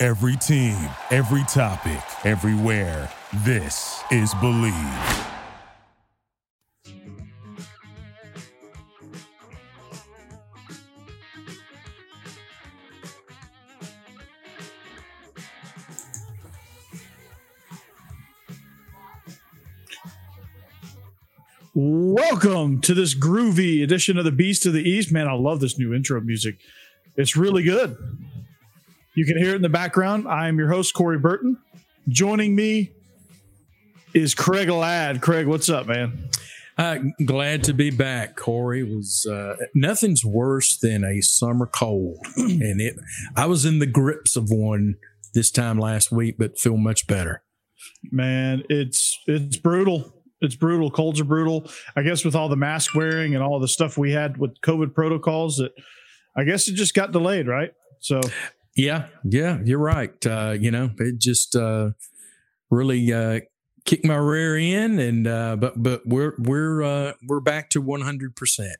Every team, every topic, everywhere. This is Believe. Welcome to this groovy edition of the Beast of the East. Man, I love this new intro music. It's really good. You can hear it in the background. I am your host, Corey Burton. Joining me is Craig Ladd. Craig, what's up, man? Uh, glad to be back. Corey was uh, nothing's worse than a summer cold, and it. I was in the grips of one this time last week, but feel much better. Man, it's it's brutal. It's brutal. Colds are brutal. I guess with all the mask wearing and all the stuff we had with COVID protocols, that I guess it just got delayed, right? So Yeah, yeah, you're right. Uh, you know, it just uh, really uh, kicked my rear end, and uh, but but we're we're uh, we're back to 100. percent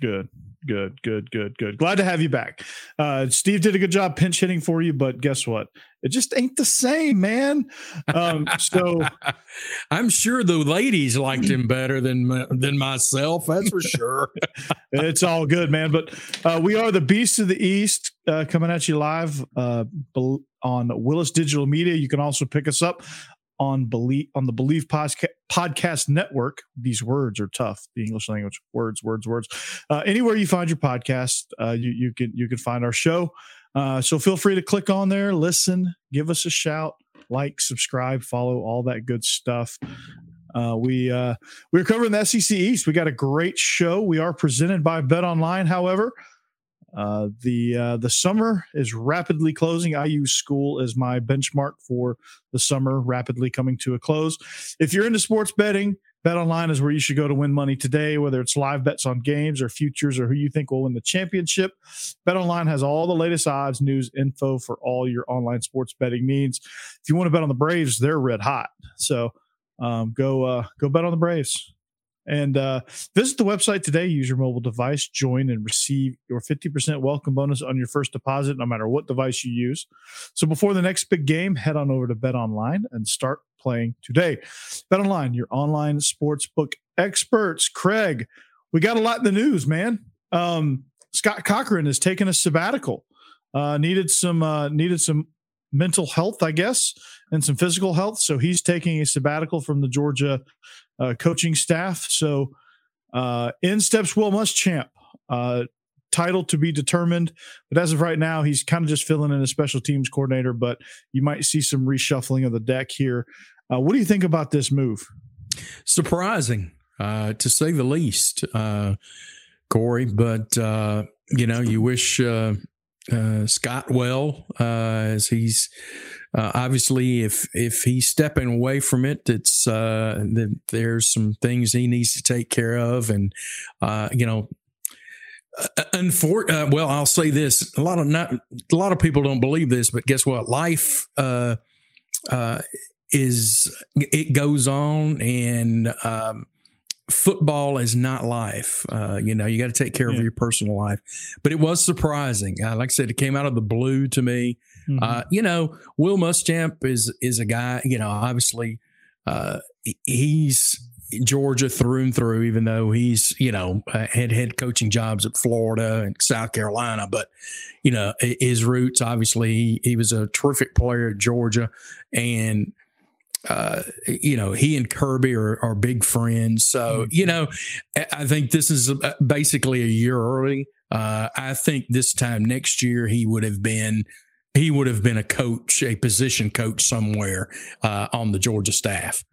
good, good, good, good, good. Glad to have you back. Uh, Steve did a good job pinch hitting for you, but guess what? It just ain't the same, man. Um, so I'm sure the ladies liked him better than than myself. That's for sure. it's all good, man. But uh, we are the Beast of the East uh, coming at you live uh, on Willis Digital Media. You can also pick us up on believe on the Believe Podcast Network. These words are tough. The English language words, words, words. Uh, anywhere you find your podcast, uh, you you can you can find our show. Uh, so feel free to click on there, listen, give us a shout, like, subscribe, follow, all that good stuff. Uh, we uh, we're covering the SEC East. We got a great show. We are presented by Bet Online. However, uh, the uh, the summer is rapidly closing. I use school as my benchmark for the summer, rapidly coming to a close. If you're into sports betting, Bet Online is where you should go to win money today. Whether it's live bets on games or futures or who you think will win the championship, Bet Online has all the latest odds, news, info for all your online sports betting needs. If you want to bet on the Braves, they're red hot. So um, go uh, go bet on the Braves. And uh, visit the website today. Use your mobile device, join, and receive your 50% welcome bonus on your first deposit, no matter what device you use. So before the next big game, head on over to Bet Online and start playing today. Bet Online, your online sportsbook experts. Craig, we got a lot in the news, man. Um, Scott Cochran has taken a sabbatical. Uh, needed some uh, needed some mental health, I guess, and some physical health. So he's taking a sabbatical from the Georgia uh, coaching staff. So uh, in steps Will Muschamp, uh, title to be determined. But as of right now, he's kind of just filling in as special teams coordinator. But you might see some reshuffling of the deck here. Uh, what do you think about this move? Surprising, uh, to say the least, uh, Corey. But uh, you know, you wish uh, uh, Scott well as he's uh, obviously if if he's stepping away from it, it's uh, that there's some things he needs to take care of, and uh, you know. Uh, unfor- uh, well, I'll say this: a lot of not a lot of people don't believe this, but guess what? Life uh, uh, is it goes on, and um, football is not life. Uh, you know, you got to take care Yeah. of your personal life. But it was surprising. Uh, like I said, it came out of the blue to me. Mm-hmm. Uh, you know, Will Muschamp is is a guy. You know, obviously, uh, he's Georgia through and through. Even though he's you know uh, had head coaching jobs at Florida and South Carolina, but you know his roots. Obviously, he, he was a terrific player at Georgia, and uh, you know, he and Kirby are, are big friends. So, you know, I- I think this is uh, basically a year early. Uh, I think this time next year he would have been he would have been a coach, a position coach somewhere uh, on the Georgia staff.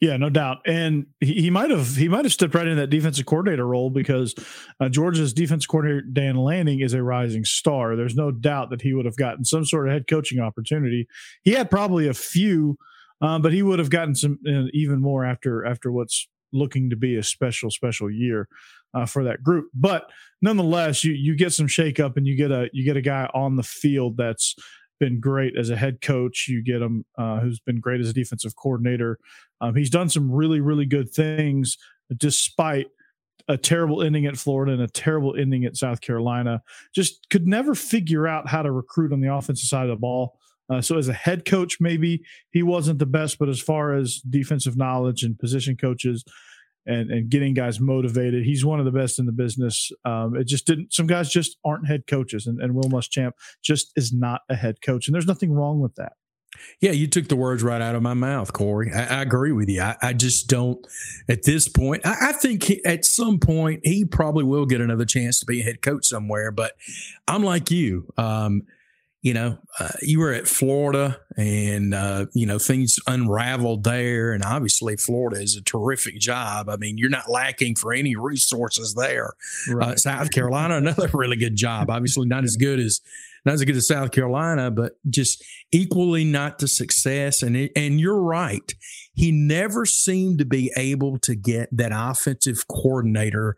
Yeah, no doubt. And he, might have he might have stepped right in that defensive coordinator role because uh, Georgia's defense coordinator Dan Lanning is a rising star. There's no doubt that he would have gotten some sort of head coaching opportunity. He had probably a few, um, but he would have gotten some uh, even more after after what's looking to be a special special year uh, for that group. But nonetheless, you you get some shakeup and you get a you get a guy on the field that's been great as a head coach. You get him uh, who's been great as a defensive coordinator. Um, he's done some really really good things despite a terrible ending at Florida and a terrible ending at South Carolina. Just could never figure out how to recruit on the offensive side of the ball. Uh, so as a head coach, maybe he wasn't the best, but as far as defensive knowledge and position coaches, and and getting guys motivated. He's one of the best in the business. Um, it just didn't. Some guys just aren't head coaches, and, and Will Muschamp just is not a head coach, and there's nothing wrong with that. Yeah, you took the words right out of my mouth, Corey. I, I agree with you. I, I, just don't at this point. I, I think he, at some point he probably will get another chance to be a head coach somewhere. But I'm like you. Um, you know, uh, you were at Florida and, uh, you know, things unraveled there. And obviously, Florida is a terrific job. I mean, you're not lacking for any resources there. Uh, right. Uh, South Carolina, another really good job. Obviously, not as good as. Not as good as South Carolina, but just equally not to success. And it, and you're right, he never seemed to be able to get that offensive coordinator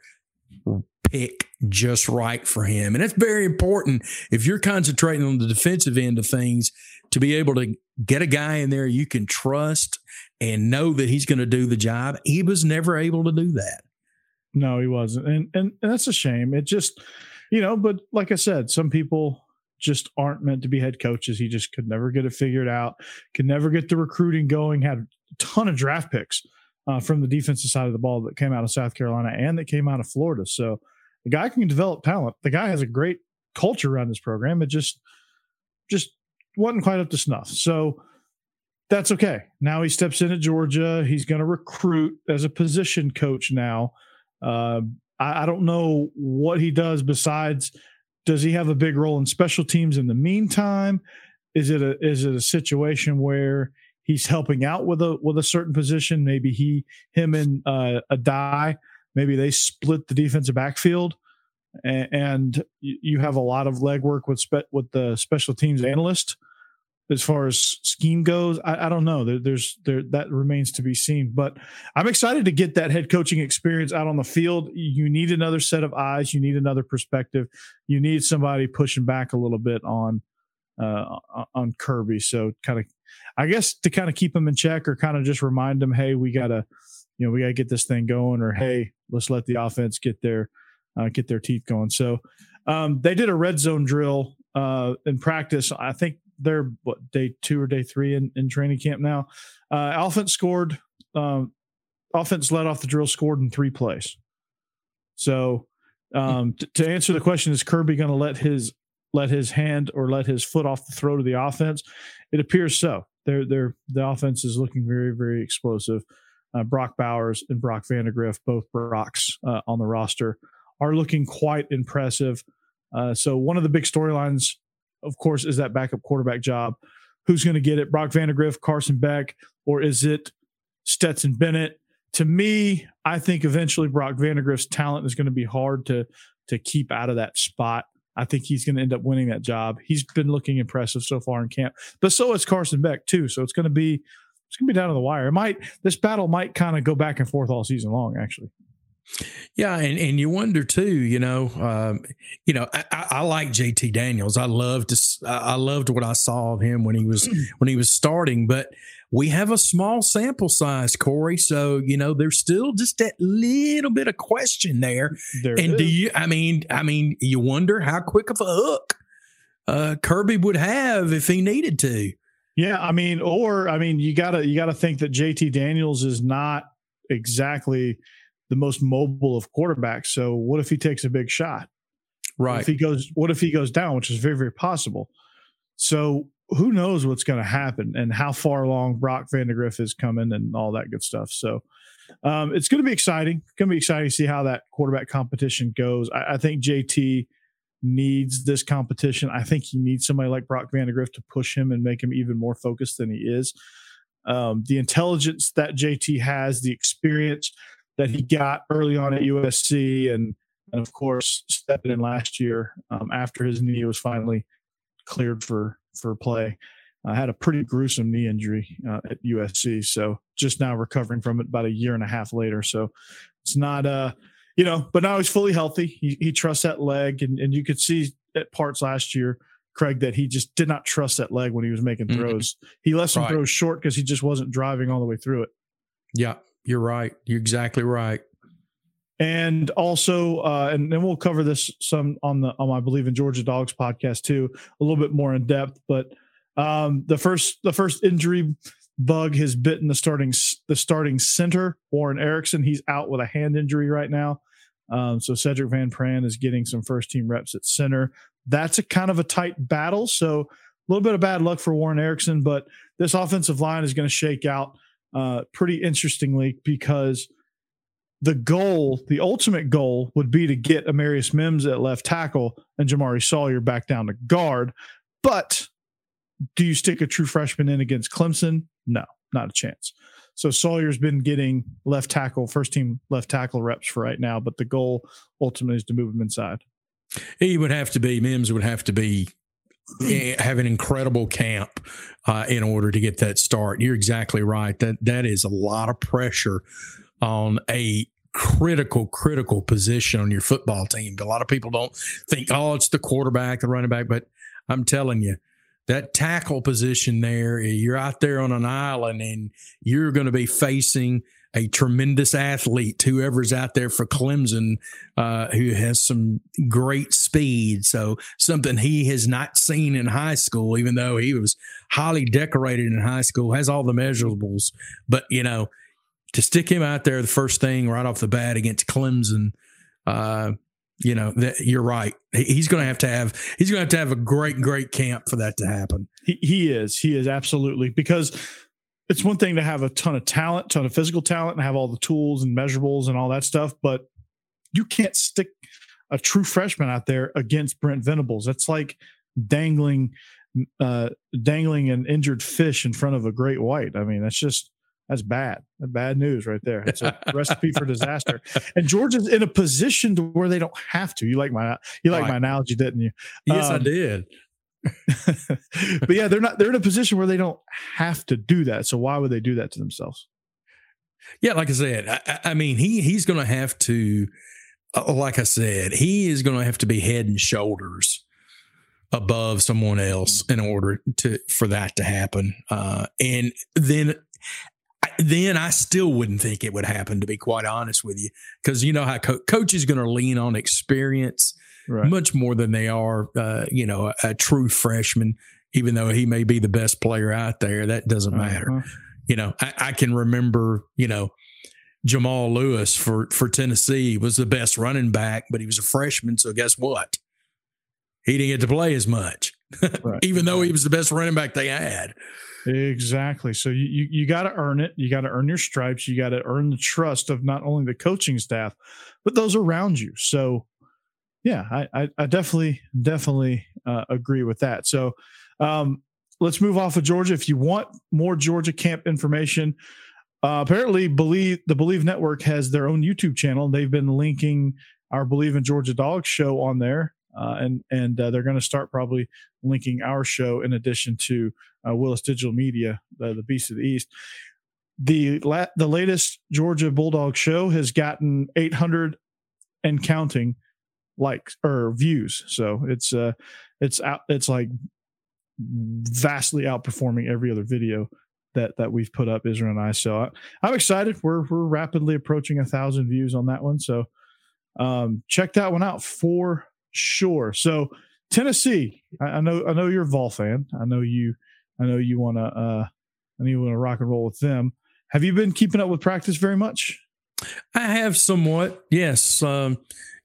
pick just right for him. And it's very important if you're concentrating on the defensive end of things to be able to get a guy in there you can trust and know that he's going to do the job. He was never able to do that. No, he wasn't. And, and and that's a shame. It just, you know, but like I said, some people just aren't meant to be head coaches. He just could never get it figured out, could never get the recruiting going, had a ton of draft picks uh, from the defensive side of the ball that came out of South Carolina and that came out of Florida. So the guy can develop talent. The guy has a great culture around his program. It just just wasn't quite up to snuff. So that's okay. Now he steps into Georgia. He's going to recruit as a position coach now. Uh, I, I, don't know what he does besides. Does he have a big role in special teams in the meantime? Is it a is it a situation where he's helping out with a with a certain position? Maybe he him and uh, die. maybe they split the defensive backfield. And, and you have a lot of legwork with spe- with the special teams analyst as far as scheme goes. I, I don't know. There, there's there that remains to be seen. But i'm excited to get that head coaching experience out on the field. You need another set of eyes. You need another perspective. You need somebody pushing back a little bit on uh on kirby so kind of i guess to kind of keep him in check or kind of just remind him hey we gotta you know we gotta get this thing going or hey let's let the offense get their uh, get their teeth going. So um, they did a red zone drill uh, in practice. I think they're what day two or day three in, in training camp now. Uh, offense scored. Um, offense led off the drill, scored in three plays. So um, t- to answer the question, is Kirby going to let his let his hand or let his foot off the throat of the offense? It appears so. They're, they're, the offense is looking very, very explosive uh, Brock Bowers and Brock Vandagriff, both Brocks uh, on the roster, are looking quite impressive. Uh, so one of the big storylines, of course, is that backup quarterback job. Who's going to get it? Brock Vandagriff, Carson Beck, or is it Stetson Bennett? To me, I think eventually Brock Vandagriff's talent is going to be hard to to keep out of that spot. I think he's going to end up winning that job. He's been looking impressive so far in camp, but so is Carson Beck too. So it's going to be it's gonna be down to the wire. It might this battle might kind of go back and forth all season long, actually. Yeah, and, and you wonder too. You know, um, you know, I, I, like JT Daniels. I loved I loved what I saw of him when he was when he was starting, but we have a small sample size, Corey. So you know, there's still just that little bit of question there. there and do you? I mean, I mean, you wonder how quick of a hook uh, Kirby would have if he needed to. Yeah, I mean, or I mean, you gotta you gotta think that JT Daniels is not exactly the most mobile of quarterbacks. So what if he takes a big shot? Right. What if he goes, what if he goes down, which is very very possible. So who knows what's going to happen and how far along Brock Vandagriff is coming and all that good stuff. So um, it's going to be exciting. It's going to be exciting to see how that quarterback competition goes. I, I think JT needs this competition. I think he needs somebody like Brock Vandagriff to push him and make him even more focused than he is. um, the intelligence that JT has, the experience that he got early on at USC, and and of course stepping in last year um, after his knee was finally cleared for for play. I had a pretty gruesome knee injury uh, at USC, so just now recovering from it about a year and a half later. So it's not, uh, you know, but now he's fully healthy. He, he trusts that leg, and, and you could see at parts last year, Craig, that he just did not trust that leg when he was making mm-hmm. throws. Mm-hmm. He left some right. throws short because he just wasn't driving all the way through it. Yeah, you're right. You're exactly right. And also, uh, and then we'll cover this some on the on my believe in Georgia Dogs podcast too, a little bit more in depth. But um, the first the first injury bug has bitten the starting the starting center Warren Ericson. He's out with a hand injury right now. Um, so Sedrick Van Pran is getting some first team reps at center. That's a kind of a tight battle. So a little bit of bad luck for Warren Ericson, but this offensive line is going to shake out uh, pretty interestingly because the goal, the ultimate goal, would be to get Amarius Mims at left tackle and Jamaree Salyer back down to guard. But do you stick a true freshman in against Clemson? No, not a chance. So Salyer's been getting left tackle, first team left tackle reps for right now, but the goal ultimately is to move him inside. He would have to be Mims would have to be eh, have an incredible camp uh, in order to get that start. You're exactly right. That that is a lot of pressure on a critical, critical position on your football team. A lot of people don't think, oh, it's the quarterback, the running back, but I'm telling you, that tackle position there, you're out there on an island and you're going to be facing a tremendous athlete, whoever's out there for Clemson, uh, who has some great speed. So something he has not seen in high school, even though he was highly decorated in high school, has all the measurables. But, you know, to stick him out there the first thing right off the bat against Clemson, uh, you know that you're right. He's going to have to have he's going to have to have a great great camp for that to happen. He, he is. He is absolutely because it's one thing to have a ton of talent ton of physical talent and have all the tools and measurables and all that stuff but you can't stick a true freshman out there against brent venables. That's like dangling uh dangling an injured fish in front of a great white. I mean that's just that's bad. That's bad news right there. It's a recipe for disaster. And Georgia's in a position to where they don't have to. You like my you like right. my analogy, didn't you? Yes, um, I did. but yeah, they're not. They're in a position where they don't have to do that. So why would they do that to themselves? Yeah, like I said, I, I mean, he he's going to have to. Uh, like I said, he is going to have to be head and shoulders above someone else in order to for that to happen. Uh, and then then I still wouldn't think it would happen, to be quite honest with you, because you know how co- coach is going to lean on experience right. much more than they are, uh, you know, a, a, true freshman. Even though he may be the best player out there, that doesn't matter. Uh-huh. You know, I, I can remember, you know, Jamal Lewis for for Tennessee was the best running back, but he was a freshman. So guess what? He didn't get to play as much, right. even though he was the best running back they had. Exactly. So you you, you got to earn it. You got to earn your stripes. You got to earn the trust of not only the coaching staff, but those around you. So, yeah, I I, I definitely definitely uh, agree with that. So, um, let's move off of Georgia. If you want more Georgia camp information, uh, apparently, believe the Believe Network has their own YouTube channel. They've been linking our Believe in Georgia Dogs show on there, uh, and and uh, they're going to start probably linking our show in addition to uh, Willis Digital Media, the, the Beast of the East. The la- the latest Georgia Bulldog show has gotten 800 and counting likes or views. So it's uh it's out it's like vastly outperforming every other video that that we've put up Israel and I. So I, I'm excited. We're we're rapidly approaching a thousand views on that one. So um check that one out for sure. So Tennessee, I, I know I know you're a Vol fan. I know you I know you want to. Uh, I know you want to rock and roll with them. Have you been keeping up with practice very much? I have somewhat, yes. Um,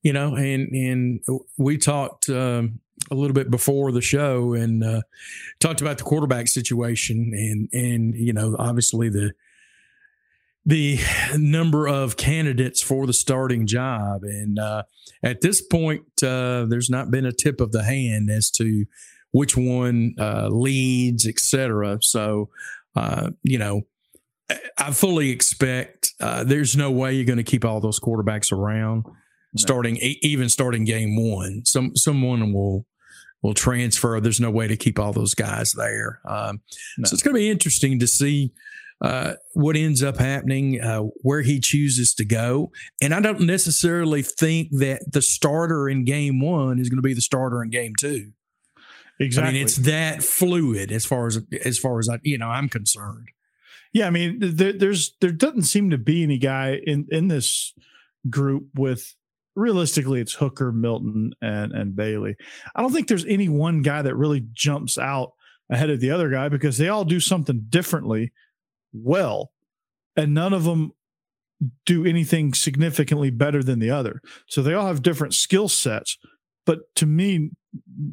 you know, and and we talked um, a little bit before the show and uh, talked about the quarterback situation, and and you know, obviously the the number of candidates for the starting job, and uh, at this point, uh, there's not been a tip of the hand as to which one uh, leads, etc. So uh, you know, I fully expect uh, there's no way you're going to keep all those quarterbacks around starting even starting game one. Some someone will will transfer. There's no way to keep all those guys there. Um, No. So it's going to be interesting to see uh, what ends up happening, uh, where he chooses to go. And I don't necessarily think that the starter in game one is going to be the starter in game two. Exactly. I mean, it's that fluid as far as as far as I, you know, I'm concerned. Yeah, I mean, there, there's there doesn't seem to be any guy in in this group with realistically it's Hooker, Milton, and and Bailey. I don't think there's any one guy that really jumps out ahead of the other guy because they all do something differently well, and none of them do anything significantly better than the other. So they all have different skill sets, but to me,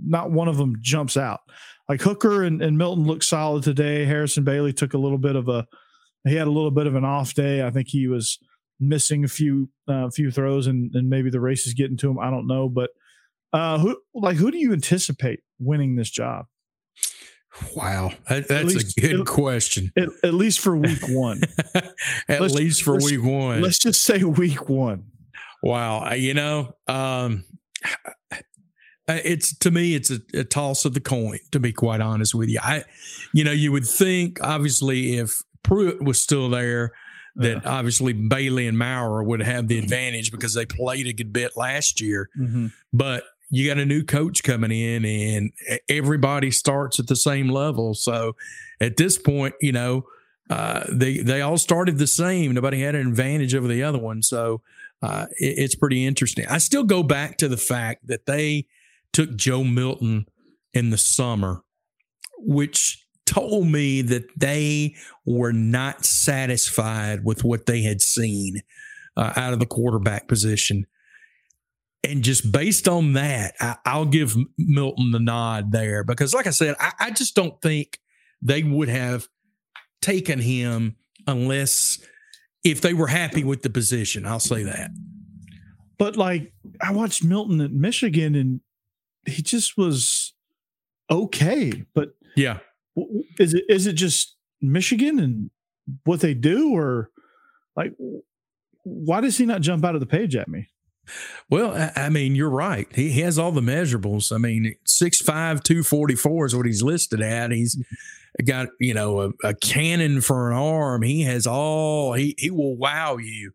not one of them jumps out like Hooker and, and Milton looked solid today. Harrison Bailey took a little bit of a he had a little bit of an off day. I think he was missing a few uh, few throws and, and maybe the race is getting to him. I don't know, but uh, who like who do you anticipate winning this job? Wow, that, that's least- a good at- question. At, at least for week one. At Let's- least for week one. Let's just say week one. Wow, you know, um, it's to me, it's a, a toss of the coin. To be quite honest with you, I, you know, you would think obviously if Pruitt was still there, that obviously Bailey and Maurer would have the advantage because they played a good bit last year. Mhm. But you got a new coach coming in, and everybody starts at the same level. So at this point, you know, uh, they they all started the same. Nobody had an advantage over the other one. So uh, it, it's pretty interesting. I still go back to the fact that they took Joe Milton in the summer, which told me that they were not satisfied with what they had seen uh, out of the quarterback position. And just based on that, I, I'll give Milton the nod there because, like I said, I, I just don't think they would have taken him unless if they were happy with the position. I'll say that. But like I watched Milton at Michigan and he just was okay. But Yeah. is it is it just Michigan and what they do or like why does he not jump out of the page at me? Well, I, mean, you're right. He, he has all the measurables. I mean, 6'5, 244 is what he's listed at. He's got, you know, a, a cannon for an arm. He has all, he, he will wow you.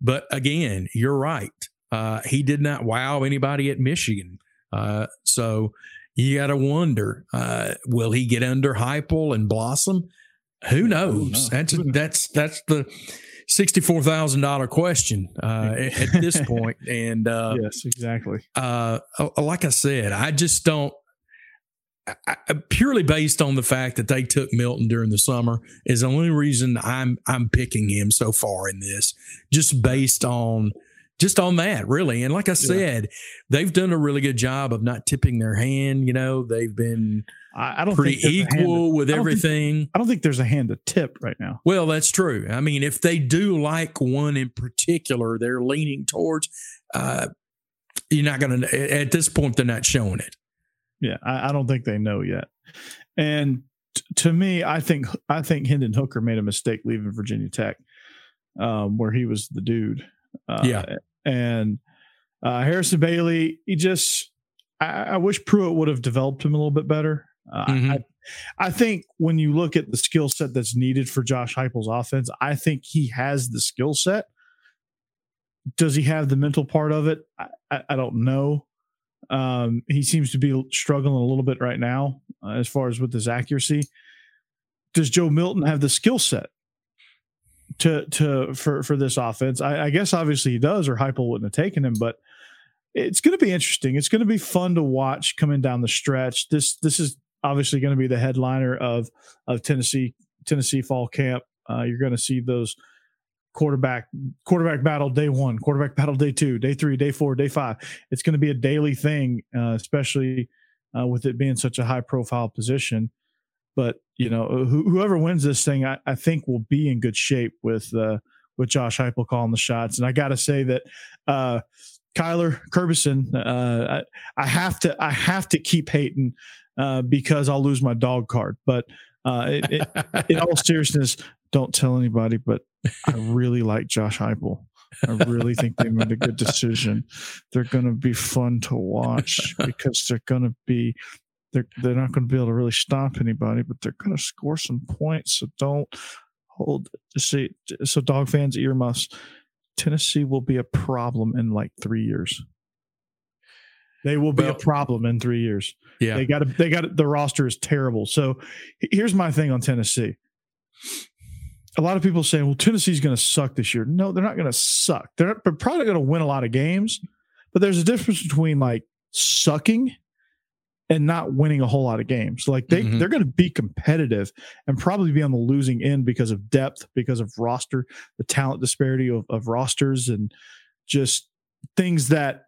But again, you're right. Uh, he did not wow anybody at Michigan. Uh, so you got to wonder, uh, will he get under Heupel and blossom? Who knows? know. That's that's that's the sixty-four thousand dollar question uh, at, at this point. And uh, yes, exactly. uh, like I said, I just don't. I, purely based on the fact that they took Milton during the summer is the only reason I'm I'm picking him so far in this. Just based on just on that, really. And like I said, they've done a really good job of not tipping their hand. You know, they've been I, I don't pretty think there's a hand equal to- with I don't think- everything. I don't think there's a hand to tip right now. Well, that's true. I mean, if they do like one in particular, they're leaning towards. Uh, you're not going to. At this point, they're not showing it. Yeah, I, I don't think they know yet. And t- to me, I think I think Hendon Hooker made a mistake leaving Virginia Tech, um, where he was the dude. Uh, Yeah. and uh, Harrison Bailey, he just I, I wish Pruitt would have developed him a little bit better. Uh, Mhm. I, I think when you look at the skill set that's needed for Josh Heupel's offense, I think he has the skill set. Does he have the mental part of it? I, I, I don't know. Um, he seems to be struggling a little bit right now uh, as far as with his accuracy. Does Joe Milton have the skill set to to for for this offense? I, I guess obviously he does, or Heupel wouldn't have taken him. But it's going to be interesting. It's going to be fun to watch coming down the stretch. This this is obviously going to be the headliner of of Tennessee Tennessee fall camp. Uh, you're going to see those quarterback quarterback battle day one, quarterback battle day two, day three, day four, day five. It's going to be a daily thing, uh, especially uh, with it being such a high profile position. But you know, who, whoever wins this thing, I, I think will be in good shape with uh, with Josh Heupel calling the shots. And I got to say that uh, Kyler Curbison, uh, I, I have to I have to keep hating uh, because I'll lose my dog card. But Uh, it, it, in all seriousness, don't tell anybody, but I really like Josh Heupel. I really think they made a good decision. They're going to be fun to watch because they're going to be they're they're not going to be able to really stop anybody, but they're going to score some points. So don't hold. See, so dog fans, earmuffs. Tennessee will be a problem in like three years. They will be well, a problem in three years. Yeah, they got they got the roster is terrible. So here's my thing on Tennessee. A lot of people saying, "Well, Tennessee's going to suck this year." No, they're not going to suck. They're, not, they're probably going to win a lot of games, but there's a difference between like sucking and not winning a whole lot of games. Like they mm-hmm. they're going to be competitive and probably be on the losing end because of depth, because of roster, the talent disparity of, of rosters, and just things that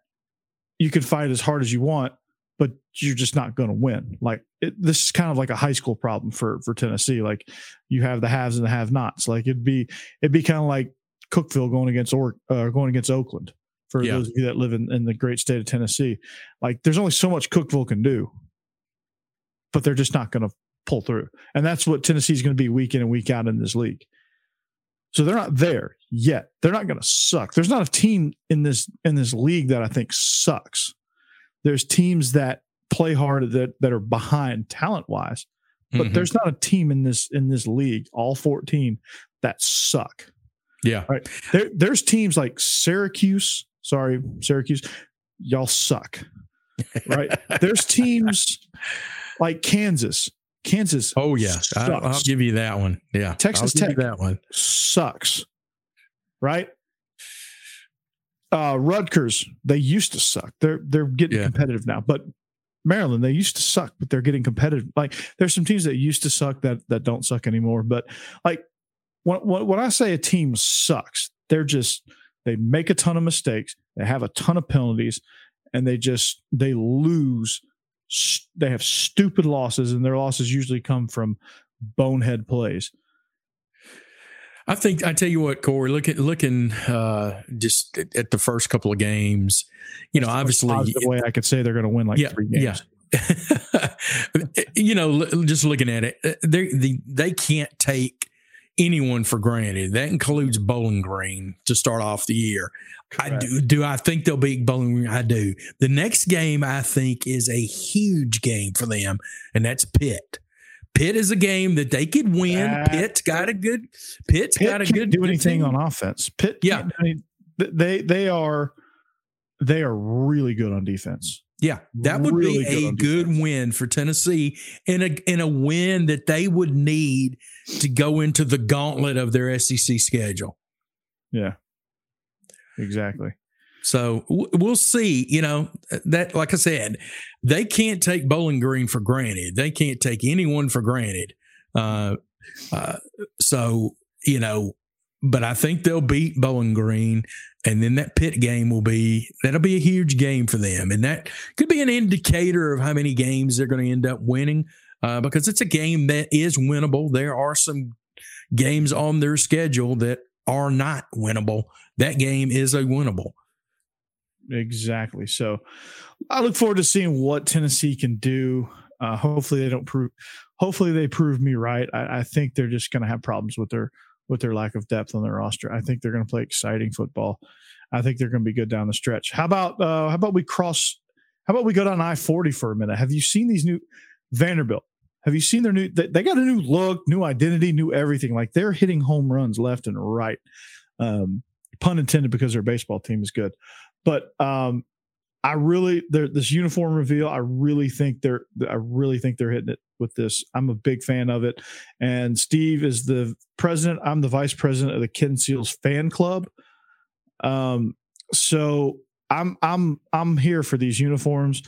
you can fight as hard as you want, but you're just not going to win. Like it, this is kind of like a high school problem for for Tennessee. Like you have the haves and the have-nots. Like it'd be it'd be kind of like Cookeville going against or uh, going against Oakland for yeah. those of you that live in, in the great state of Tennessee. Like there's only so much Cookeville can do, but they're just not going to pull through. And that's what Tennessee's going to be week in and week out in this league. So they're not there yet. They're not going to suck. There's not a team in this in this league that I think sucks. There's teams that play hard that that are behind talent wise, but mm-hmm. there's not a team in this in this league, all 14, that suck. Yeah. Right. There, there's teams like Syracuse, Sorry, Syracuse, y'all suck. Right? There's teams like Kansas. Kansas. Oh yeah, I'll, I'll, give you that one. Yeah, Texas Tech. that one sucks. Right. Uh, Rutgers. They used to suck. They're they're getting yeah. competitive now, but Maryland, they used to suck, but they're getting competitive. Like there's some teams that used to suck that that don't suck anymore. But like when when, when I say a team sucks, they're just they make a ton of mistakes, they have a ton of penalties, and they just they lose. They have stupid losses, and their losses usually come from bonehead plays. I think I tell you what, Corey. Looking looking uh, just at the first couple of games, you know, obviously, the way I could say they're going to win like yeah, three games. Yeah. you know, just looking at it, uh, they they can't take anyone for granted. That includes Bowling Green to start off the year. Correct. I do. Do I think they'll beat Bowling Green? I do. The next game I think is a huge game for them, and that's Pitt. Pitt is a game that they could win. Uh, Pitt's got a good. Pitt's Pitt got a good. Do anything team. on offense? Pitt. Yeah. I mean, they they are they are really good on defense. Yeah, that would really be a good win for Tennessee in a in a win that they would need to go into the gauntlet of their SEC schedule. Yeah. Exactly. So we'll see, you know, that like I said, they can't take Bowling Green for granted. They can't take anyone for granted. Uh, uh, so, you know, but I think they'll beat Bowling Green, and then that pit game will be that'll be a huge game for them, and that could be an indicator of how many games they're going to end up winning, uh, because it's a game that is winnable. There are some games on their schedule that are not winnable. That game is a winnable. Exactly. So, I look forward to seeing what Tennessee can do. Uh, hopefully, they don't prove. Hopefully, they prove me right. I, I think they're just going to have problems with their with their lack of depth on their roster. I think they're going to play exciting football. I think they're going to be good down the stretch. How about uh, how about we cross? How about we go down I forty for a minute? Have you seen these new Vanderbilt? Have you seen their new? They, they got a new look, new identity, new everything. Like they're hitting home runs left and right. Um, pun intended, because their baseball team is good. But um, I really this uniform reveal. I really think they're. I really think they're hitting it with this. I'm a big fan of it. And Steve is the president. I'm the vice president of the Ken Seals fan club. Um, so I'm I'm I'm here for these uniforms.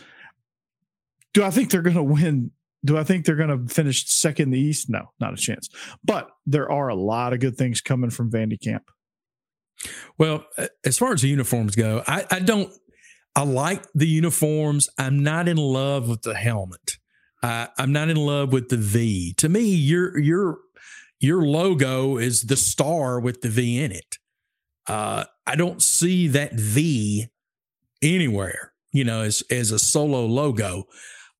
Do I think they're going to win? Do I think they're going to finish second in the East? No, not a chance. But there are a lot of good things coming from Vandy Camp. Well, as far as the uniforms go, I, I don't. I like the uniforms. I'm not in love with the helmet. I'm not in love with the V. To me, your your your logo is the star with the V in it. Uh, I don't see that V anywhere. You know, as as a solo logo.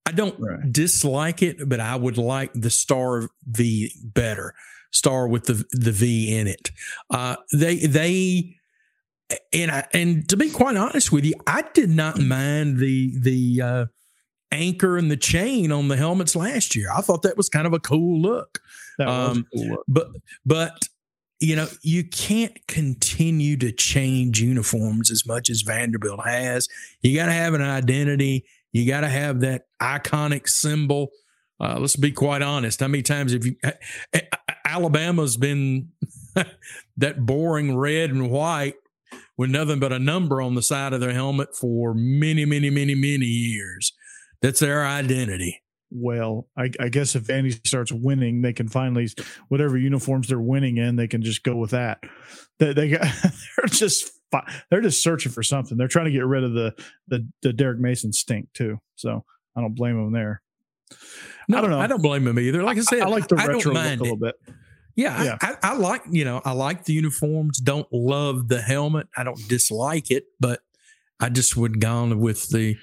I don't Right. dislike it, but I would like the Star V better. Star with the the V in it. Uh, they they and I, and to be quite honest with you, I did not mind the the uh, anchor and the chain on the helmets last year. I thought that was kind of a cool look. That was Um, cool look. But but you know you can't continue to change uniforms as much as Vanderbilt has. You got to have an identity. You got to have that iconic symbol. Uh, let's be quite honest. How many times have you? Alabama's been that boring red and white with nothing but a number on the side of their helmet for many, many, many, many years. That's their identity. well, I, I guess if Vandy starts winning, they can finally whatever uniforms they're winning in, they can just go with that. They, they got they're just they're just searching for something. They're trying to get rid of the the, the Derek Mason stink too. So I don't blame them there. No, I don't know. I don't blame them either. Like I said, I like the I retro look a little it. bit. Yeah, Yeah. I, I, I like you know I like the uniforms. Don't love the helmet. I don't dislike it, but I just would gone with the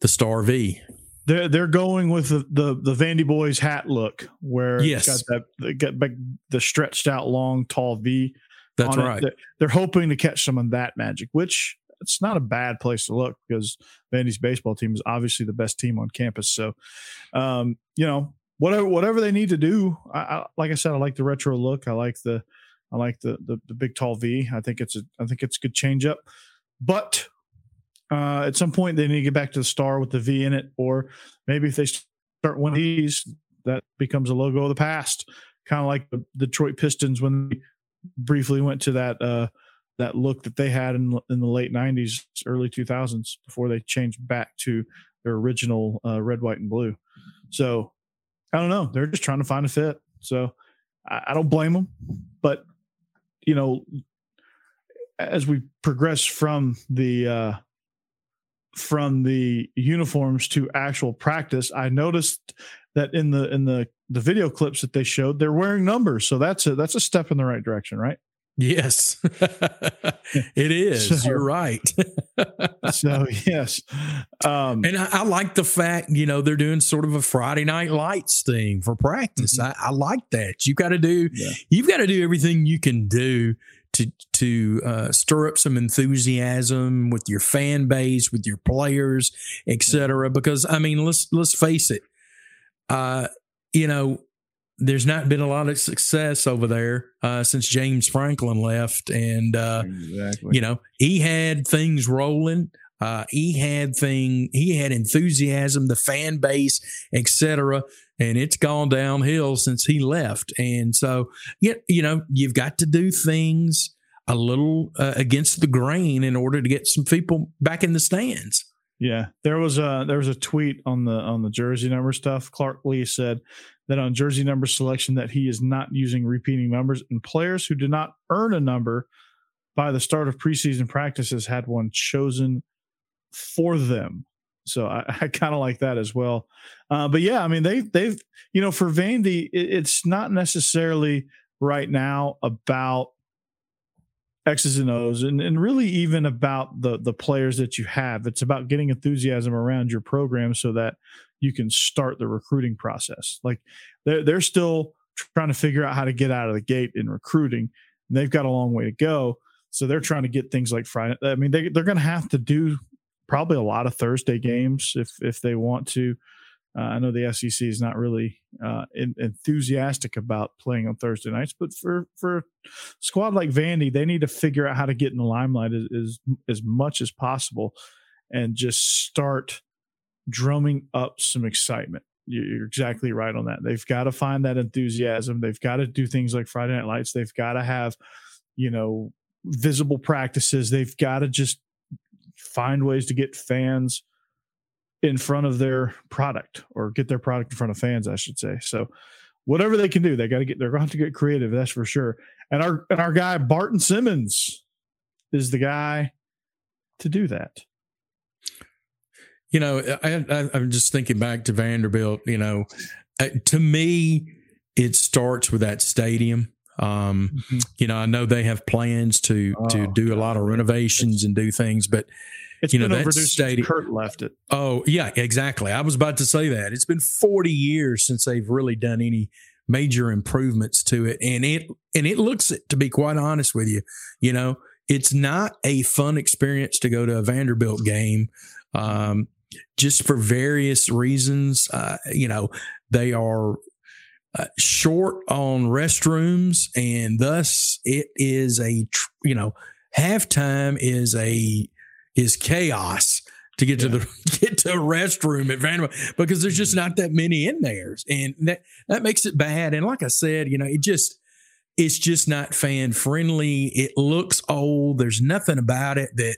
the Star V. They're they're going with the the, the Vandy Boys hat look, where Yes. got that they got the stretched out long tall V. That's right. They're, they're hoping to catch some of that magic, which it's not a bad place to look because Vandy's baseball team is obviously the best team on campus. So, um, you know, whatever whatever they need to do, I, I, like I said, I like the retro look. I like the I like the, the the big tall V. I think it's a I think it's a good change up, but uh, at some point they need to get back to the star with the V in it, or maybe if they start winning these, that becomes a logo of the past, kind of like the Detroit Pistons when they briefly went to that uh, that look that they had in in the late '90s, early 2000s before they changed back to their original uh, red, white, and blue. So I don't know. They're just trying to find a fit. So I, I don't blame them, but you know, as we progress from the uh, from the uniforms to actual practice, I noticed that in the in the the video clips that they showed, they're wearing numbers. So that's a that's a step in the right direction, right? Yes, it is. So- You're right. So yes, um, And I, I like the fact, you know, they're doing sort of a Friday night lights thing for practice. I, I like that. You've got to do, Mm-hmm. Yeah. you've got to do everything you can do to to uh, stir up some enthusiasm with your fan base, with your players, et cetera. Because I mean, let's let's face it, uh, you know, there's not been a lot of success over there uh, since James Franklin left, and uh, exactly. you know he had things rolling uh he had thing he had enthusiasm the fan base etc and it's gone downhill since he left and so yeah you know you've got to do things a little uh, against the grain in order to get some people back in the stands Yeah, there was a there was a tweet on the on the jersey number stuff. Clark Lea said that on jersey number selection that he is not using repeating numbers, and players who did not earn a number by the start of preseason practices had one chosen for them. So I, I kind of like that as well. Uh, but yeah, I mean they they've you know for Vandy, it, it's not necessarily right now about X's and O's and, and really even about the the players that you have. It's about getting enthusiasm around your program so that you can start the recruiting process. Like they're they're still trying to figure out how to get out of the gate in recruiting. And they've got a long way to go. So they're trying to get things like Friday. I mean, they they're gonna have to do probably a lot of Thursday games if if they want to. Uh, I know the SEC is not really uh, en- enthusiastic about playing on Thursday nights, but for for a squad like Vandy, they need to figure out how to get in the limelight as as, as much as possible, and just start drumming up some excitement. You- You're exactly right on that. They've got to find that enthusiasm. They've got to do things like Friday Night Lights. They've got to have, you know, visible practices. They've got to just find ways to get fans in front of their product or get their product in front of fans, I should say. So whatever they can do, they got to get they're going to get creative, that's for sure. And our and our guy Barton Simmons is the guy to do that. you know I, I, i'm just thinking back to vanderbilt you know uh, to me it starts with that stadium Um, mm-hmm. You know, I know they have plans to oh, to do a lot of renovations and do things, but it's you know that stadium. Kurt left it. Oh yeah, exactly. I was about to say that it's been 40 years since they've really done any major improvements to it, and it and it looks to be quite honest with you, you know, it's not a fun experience to go to a Vanderbilt game. Um, just for various reasons, uh, you know, they are uh, short on restrooms, and thus it is a you know halftime is a is chaos to get yeah. to the get to a restroom at Vanderbilt because there's just not that many in there, and that that makes it bad. And like I said, you know, it just it's just not fan friendly. It looks old. There's nothing about it that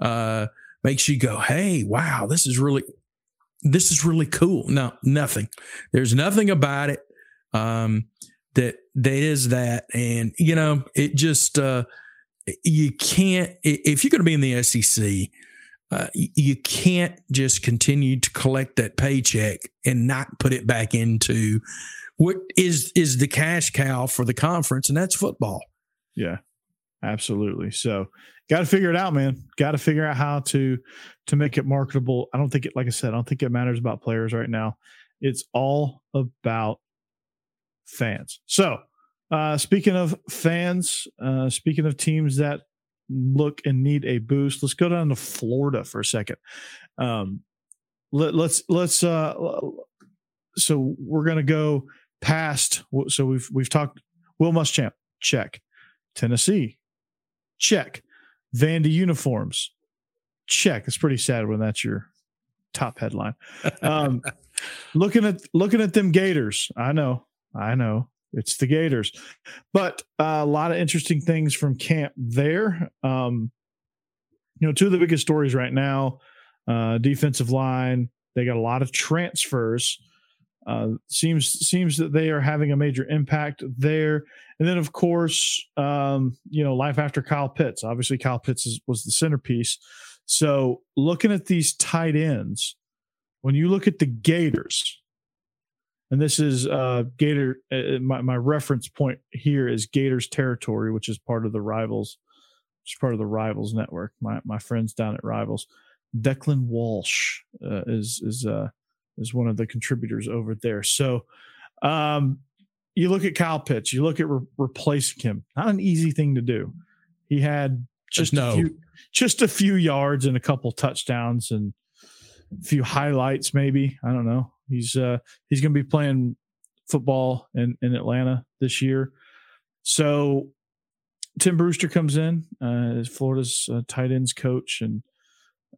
uh, makes you go, "Hey, wow, this is really this is really cool." No, nothing. There's nothing about it um, that that is that, and you know, it just uh, you can't if you're going to be in the SEC. Uh, you can't just continue to collect that paycheck and not put it back into what is is the cash cow for the conference, and that's football. Yeah, absolutely. So, got to figure it out, man. Got to figure out how to to make it marketable. I don't think it, like I said, I don't think it matters about players right now. It's all about fans. So, uh, speaking of fans, uh, speaking of teams that look and need a boost, let's go down to Florida for a second. Um, let, let's let's uh, so we're gonna go past. So we've we've talked. Will Muschamp check. Tennessee check. Vandy uniforms check. It's pretty sad when that's your top headline. Um, looking at looking at them Gators. I know I know it's the Gators, but uh, a lot of interesting things from camp there. Um, you know, two of the biggest stories right now: uh, defensive line. They got a lot of transfers. Uh, seems seems that they are having a major impact there. And then, of course, um, you know, life after Kyle Pitts. Obviously, Kyle Pitts is, was the centerpiece. So, looking at these tight ends, when you look at the Gators, and this is uh, Gator. Uh, uh, my, my reference point here is Gators territory, which is part of the Rivals, which is part of the Rivals network. My my friends down at Rivals, Declan Walsh uh, is is uh, is one of the contributors over there. So, um, you look at Kyle Pitts, you look at re- replacing him. Not an easy thing to do. He had just no. a few, just a few yards and a couple touchdowns and few highlights, maybe. I don't know. He's uh, he's going to be playing football in in Atlanta this year. So Tim Brewster comes in uh, as Florida's uh, tight ends coach, and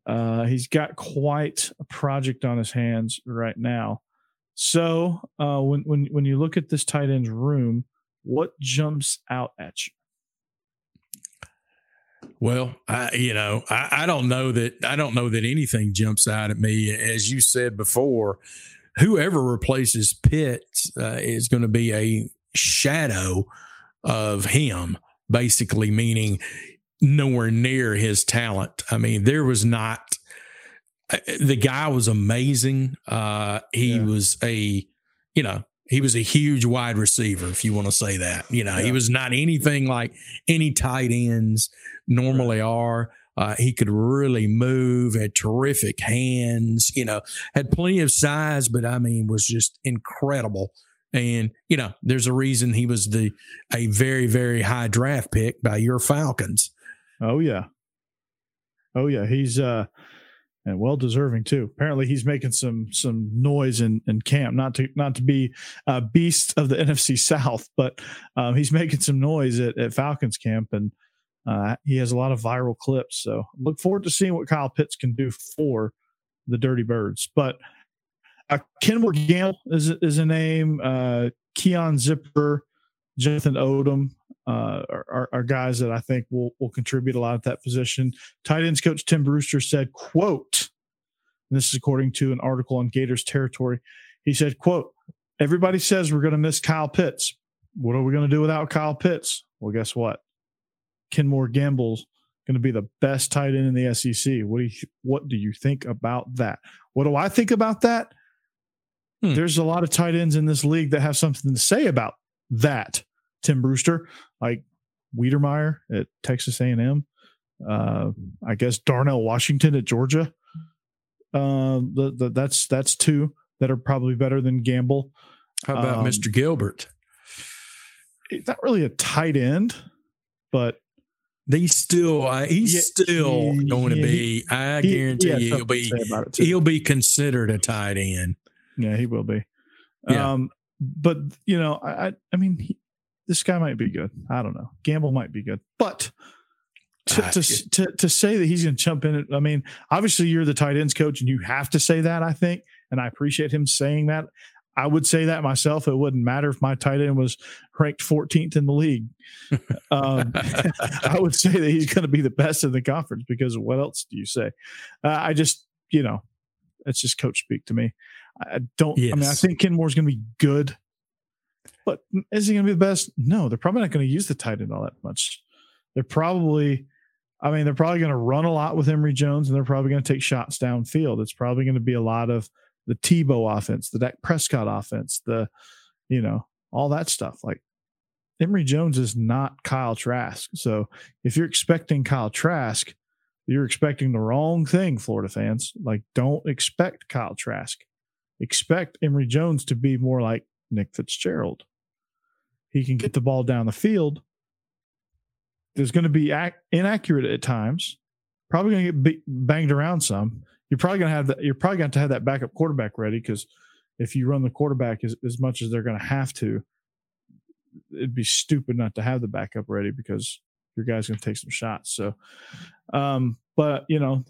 uh, he's got quite a project on his hands right now. So uh, when when when you look at this tight ends room, what jumps out at you? Well, I, you know, I, I, don't know that I don't know that anything jumps out at me. As you said before, whoever replaces Pitts uh, is going to be a shadow of him, basically meaning nowhere near his talent. I mean, there was not. Uh, the guy was amazing. Uh, he yeah. was a, you know, he was a huge wide receiver, if you want to say that. You know, yeah. he was not anything like any tight ends normally are. Uh, he could really move, had terrific hands, you know, had plenty of size, but I mean, was just incredible. And, you know, there's a reason he was the a very, very high draft pick by your Falcons. Oh yeah. Oh yeah. He's uh and well deserving too. Apparently, he's making some some noise in, in camp. Not to not to be a beast of the NFC South, but um, he's making some noise at, at Falcons camp, and uh, he has a lot of viral clips. So look forward to seeing what Kyle Pitts can do for the Dirty Birds. But uh, Gamble is is a name. Uh, Keon Zipperer, Jonathan Odom, uh, are, are, guys that I think will will contribute a lot at that position. Tight ends coach Tim Brewster said, "quote," this is according to an article on Gators territory. He said, "quote Everybody says we're going to miss Kyle Pitts. What are we going to do without Kyle Pitts? Well, guess what? Kemore Gamble's going to be the best tight end in the SEC. What do you What do you think about that? What do I think about that? Hmm. There's a lot of tight ends in this league that have something to say about that. Tim Brewster, like Wydermyer at Texas A&M, uh, I guess Darnell Washington at Georgia. Uh, the, the, that's that's two that are probably better than Gamble. How about Um, Mr. Gilbert? It's not really a tight end, but He's still uh, he's Yeah, still he- going to yeah, be. I he- guarantee he you, he'll be say about it, too. he'll be considered a tight end. Yeah, he will be. Yeah. Um, but you know, I I, I mean, he, this guy might be good. I don't know. Gamble might be good, but to Ah, to, to, to say that he's going to jump in, it. I mean, obviously you're the tight ends coach, and you have to say that. I think, and I appreciate him saying that. I would say that myself. It wouldn't matter if my tight end was ranked 14th in the league. Um, I would say that he's going to be the best in the conference because what else do you say? Uh, I just, you know, it's just coach speak to me. I don't, I mean, I Yes. think Kemore's going to be good, but is he going to be the best? No, they're probably not going to use the tight end all that much. They're probably, I mean, they're probably going to run a lot with Emory Jones and they're probably going to take shots downfield. It's probably going to be a lot of the Tebow offense, the Dak Prescott offense, the, you know, all that stuff. Like Emory Jones is not Kyle Trask. So if you're expecting Kyle Trask, you're expecting the wrong thing, Florida fans. Like, don't expect Kyle Trask. Expect Emory Jones to be more like Nick Fitzgerald. He can get the ball down the field. There's going to be ac- inaccurate at times. Probably going to get be- banged around some. You're probably going to have that. You're probably going to have that backup quarterback ready because if you run the quarterback as, as much as they're going to have to, it'd be stupid not to have the backup ready because your guy's going to take some shots. So, um, but you know,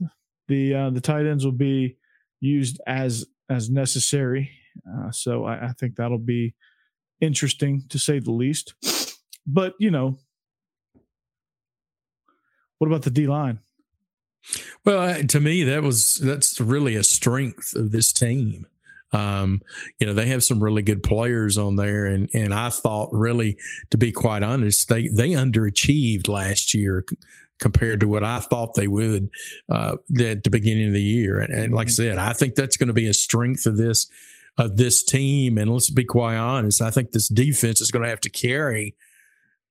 the uh, the tight ends will be used as as necessary. Uh, so I, I think that'll be interesting to say the least. But you know, what about the D line? Well, to me, that was that's really a strength of this team. Um, you know, they have some really good players on there, and and I thought really, to be quite honest, they they underachieved last year compared to what I thought they would uh, at the beginning of the year. And, and like I said, I think that's going to be a strength of this of this team. And let's be quite honest, I think this defense is going to have to carry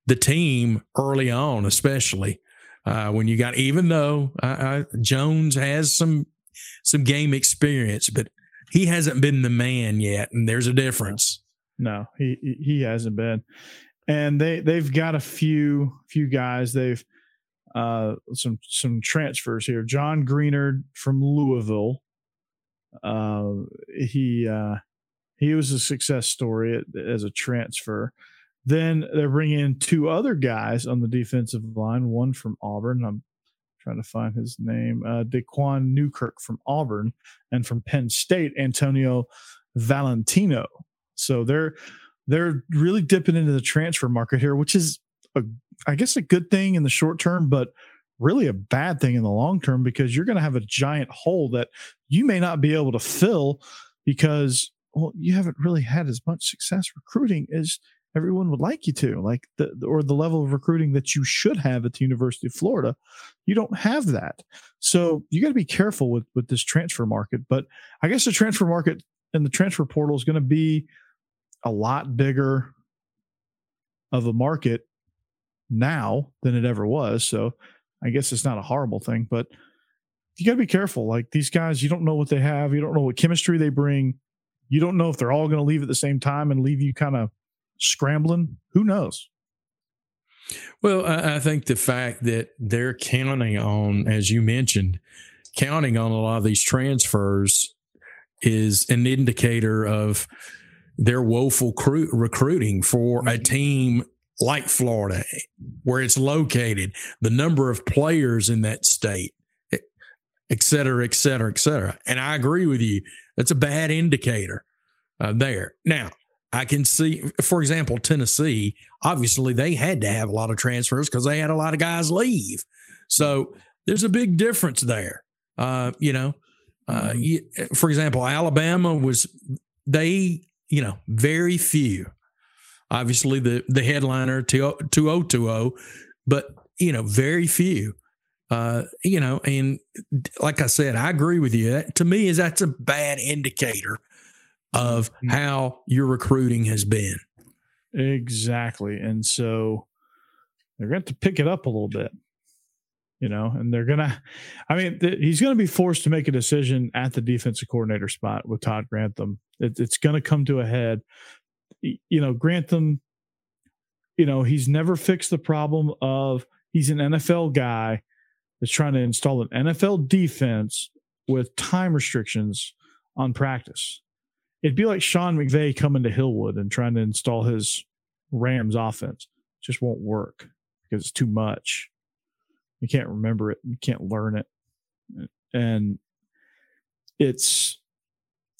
the team early on, especially uh, when you got even though uh, uh, Jones has some some game experience, but he hasn't been the man yet, and there's a difference. No, he he- hasn't been, and they they've got a few few guys. They've uh some some transfers here. John Greenard from Louisville. Uh, he uh he was a success story as a transfer. Then they're bringing in two other guys on the defensive line. One from Auburn. I'm trying to find his name. Uh, Daquan Newkirk from Auburn, and from Penn State, Antonio Valentino. So they're they're really dipping into the transfer market here, which is a, I guess a good thing in the short term, but really a bad thing in the long term because you're going to have a giant hole that you may not be able to fill because well you haven't really had as much success recruiting as everyone would like you to like the or the level of recruiting that you should have at the University of Florida you don't have that so you got to be careful with with this transfer market but I guess the transfer market and the transfer portal is going to be a lot bigger of a market now than it ever was. So I guess it's not a horrible thing, but you got to be careful. Like these guys, you don't know what they have. You don't know what chemistry they bring. You don't know if they're all going to leave at the same time and leave you kind of scrambling. Who knows? Well, I, I think the fact that they're counting on, as you mentioned, counting on a lot of these transfers is an indicator of their woeful cru- recruiting for a mm-hmm. team like Florida, where it's located, the number of players in that state, et cetera, et cetera, et cetera. And I agree with you. That's a bad indicator uh, there. Now, I can see, for example, Tennessee, obviously they had to have a lot of transfers because they had a lot of guys leave. So there's a big difference there. Uh, you know, uh, you, for example, Alabama was, they, you know, very few. Obviously, the the headliner 2020, but you know, very few. Uh, you know, and like I said, I agree with you. That, to me, is that's a bad indicator of how your recruiting has been. Exactly. And so they're going to pick it up a little bit, you know, and they're going to, I mean, th- he's going to be forced to make a decision at the defensive coordinator spot with Todd Grantham. It, it's going to come to a head. You know, Grantham, you know, he's never fixed the problem of he's an NFL guy that's trying to install an NFL defense with time restrictions on practice. It'd be like Sean McVay coming to Hillwood and trying to install his Rams offense. It just won't work because it's too much. You can't remember it. You can't learn it. And it's,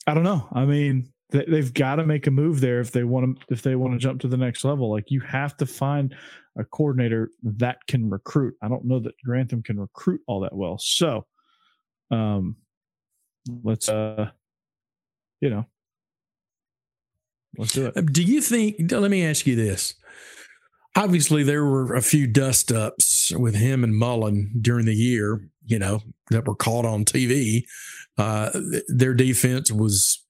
I don't know. I mean, they, have got to make a move there if they want to, if they want to jump to the next level. Like you have to find a coordinator that can recruit. I don't know that Grantham can recruit all that well. So, um, let's, uh, you know, let's do it. Uh, do you think, let me ask you this obviously there were a few dust ups with him and Mullen during the year, you know, that were caught on TV. Uh, their defense was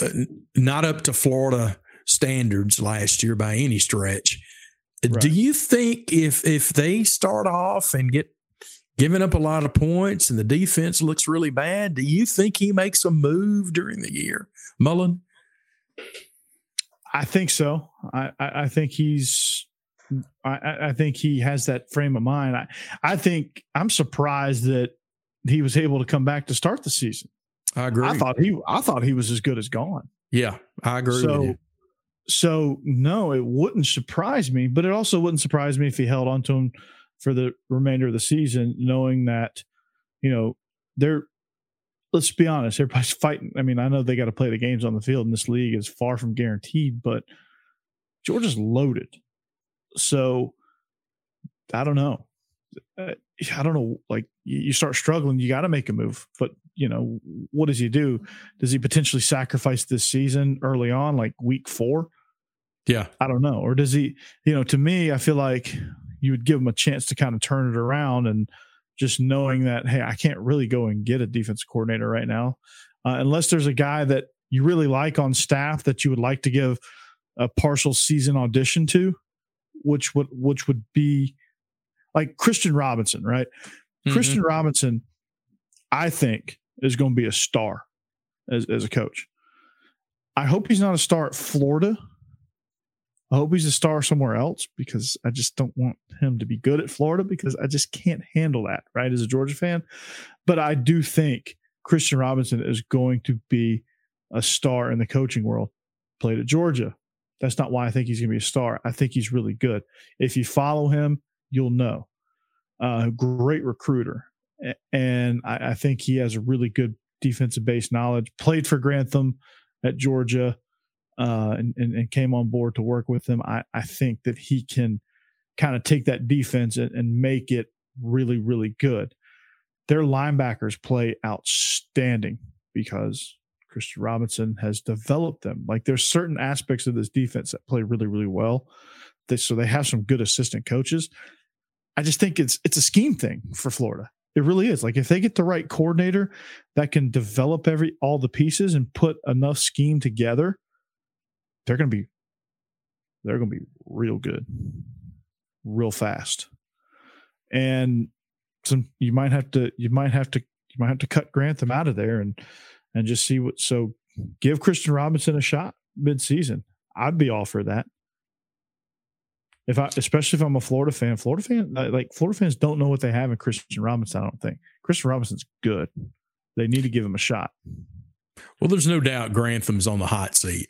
uh, not up to Florida standards last year by any stretch. Right. Do you think if if they start off and get giving up a lot of points and the defense looks really bad, do you think he makes a move during the year, Mullen? I think so. I, I, I think he's I, I, think he has that frame of mind. I, I think I'm surprised that he was able to come back to start the season. I agree. I thought he I thought he was as good as gone. Yeah, I agree. So so no, it wouldn't surprise me, but it also wouldn't surprise me if he held on to him for the remainder of the season, knowing that, you know, they're let's be honest, everybody's fighting. I mean, I know they got to play the games on the field, and this league is far from guaranteed, but Georgia's loaded. So I don't know. Uh, I don't know. Like you start struggling, you got to make a move. But you know, what does he do? Does he potentially sacrifice this season early on, like week four? Yeah, I don't know. Or does he? You know, to me, I feel like you would give him a chance to kind of turn it around and just knowing that hey, I can't really go and get a defense coordinator right now, uh, unless there's a guy that you really like on staff that you would like to give a partial season audition to, which would which would be like Christian Robinson, right? Mm-hmm. Christian Robinson, I think, is going to be a star as as a coach. I hope he's not a star at Florida I hope he's a star somewhere else because I just don't want him to be good at Florida because I just can't handle that, right? As a Georgia fan. But I do think Christian Robinson is going to be a star in the coaching world. Played at Georgia. That's not why I think he's going to be a star. I think he's really good. If you follow him, you'll know. Uh, great recruiter. And I, I think he has a really good defensive base knowledge. Played for Grantham at Georgia uh, and, and, and, came on board to work with him, I, I think that he can kind of take that defense and, and make it really, really good. Their linebackers play outstanding because Christian Robinson has developed them. Like there's certain aspects of this defense that play really, really well. They, so they have some good assistant coaches. I just think it's it's a scheme thing for Florida. It really is. Like if they get the right coordinator that can develop every all the pieces and put enough scheme together, they're going to be they're going to be real good, real fast, and some you might have to you might have to you might have to cut Grantham out of there and and just see what. So give Christian Robinson a shot mid season. I'd be all for that. If I, especially if I'm a Florida fan, Florida fan, like Florida fans don't know what they have in Christian Robinson. I don't think Christian Robinson's good. They need to give him a shot. Well, there's no doubt Grantham's on the hot seat.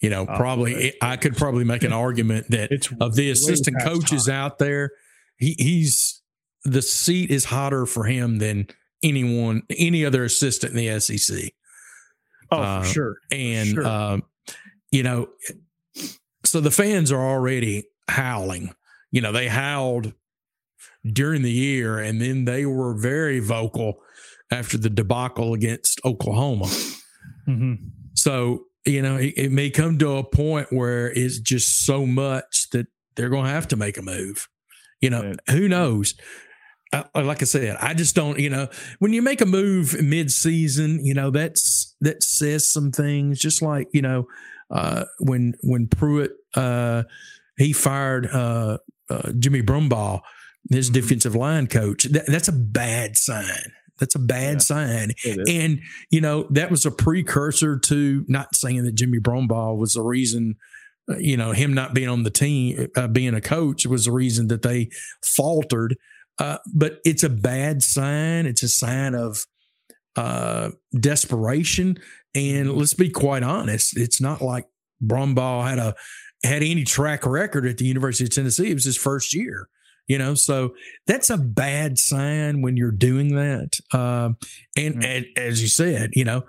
You know, oh, probably I could probably make an argument that it's of the assistant coaches time. out there, he, he's the seat is hotter for him than anyone, any other assistant in the SEC. Oh, uh, for sure. And sure. Uh, you know, so the fans are already howling. You know, they howled during the year, and then they were very vocal after the debacle against Oklahoma. Mm-hmm. So you know, it, it, may come to a point where it's just so much that they're going to have to make a move. You know, who knows? Uh, like I said, I just don't. You know, when you make a move mid-season, you know that's that says some things. Just like you know, uh, when when Pruitt uh, he fired uh, uh, Jimmy Brumbaugh, his Mm-hmm. defensive line coach. That, that's a bad sign. That's a bad Yeah, sign. And you know that was a precursor to not saying that Jimmy Brumbaugh was the reason. uh, You know him not being on the team, uh, being a coach, was the reason that they faltered. Uh, but it's a bad sign. It's a sign of uh, desperation. And let's be quite honest, it's not like Brumbaugh had a had any track record at the University of Tennessee. It was his first year, you know. So that's a bad sign when you're doing that. Um, and, Mhm. and as you said, you know,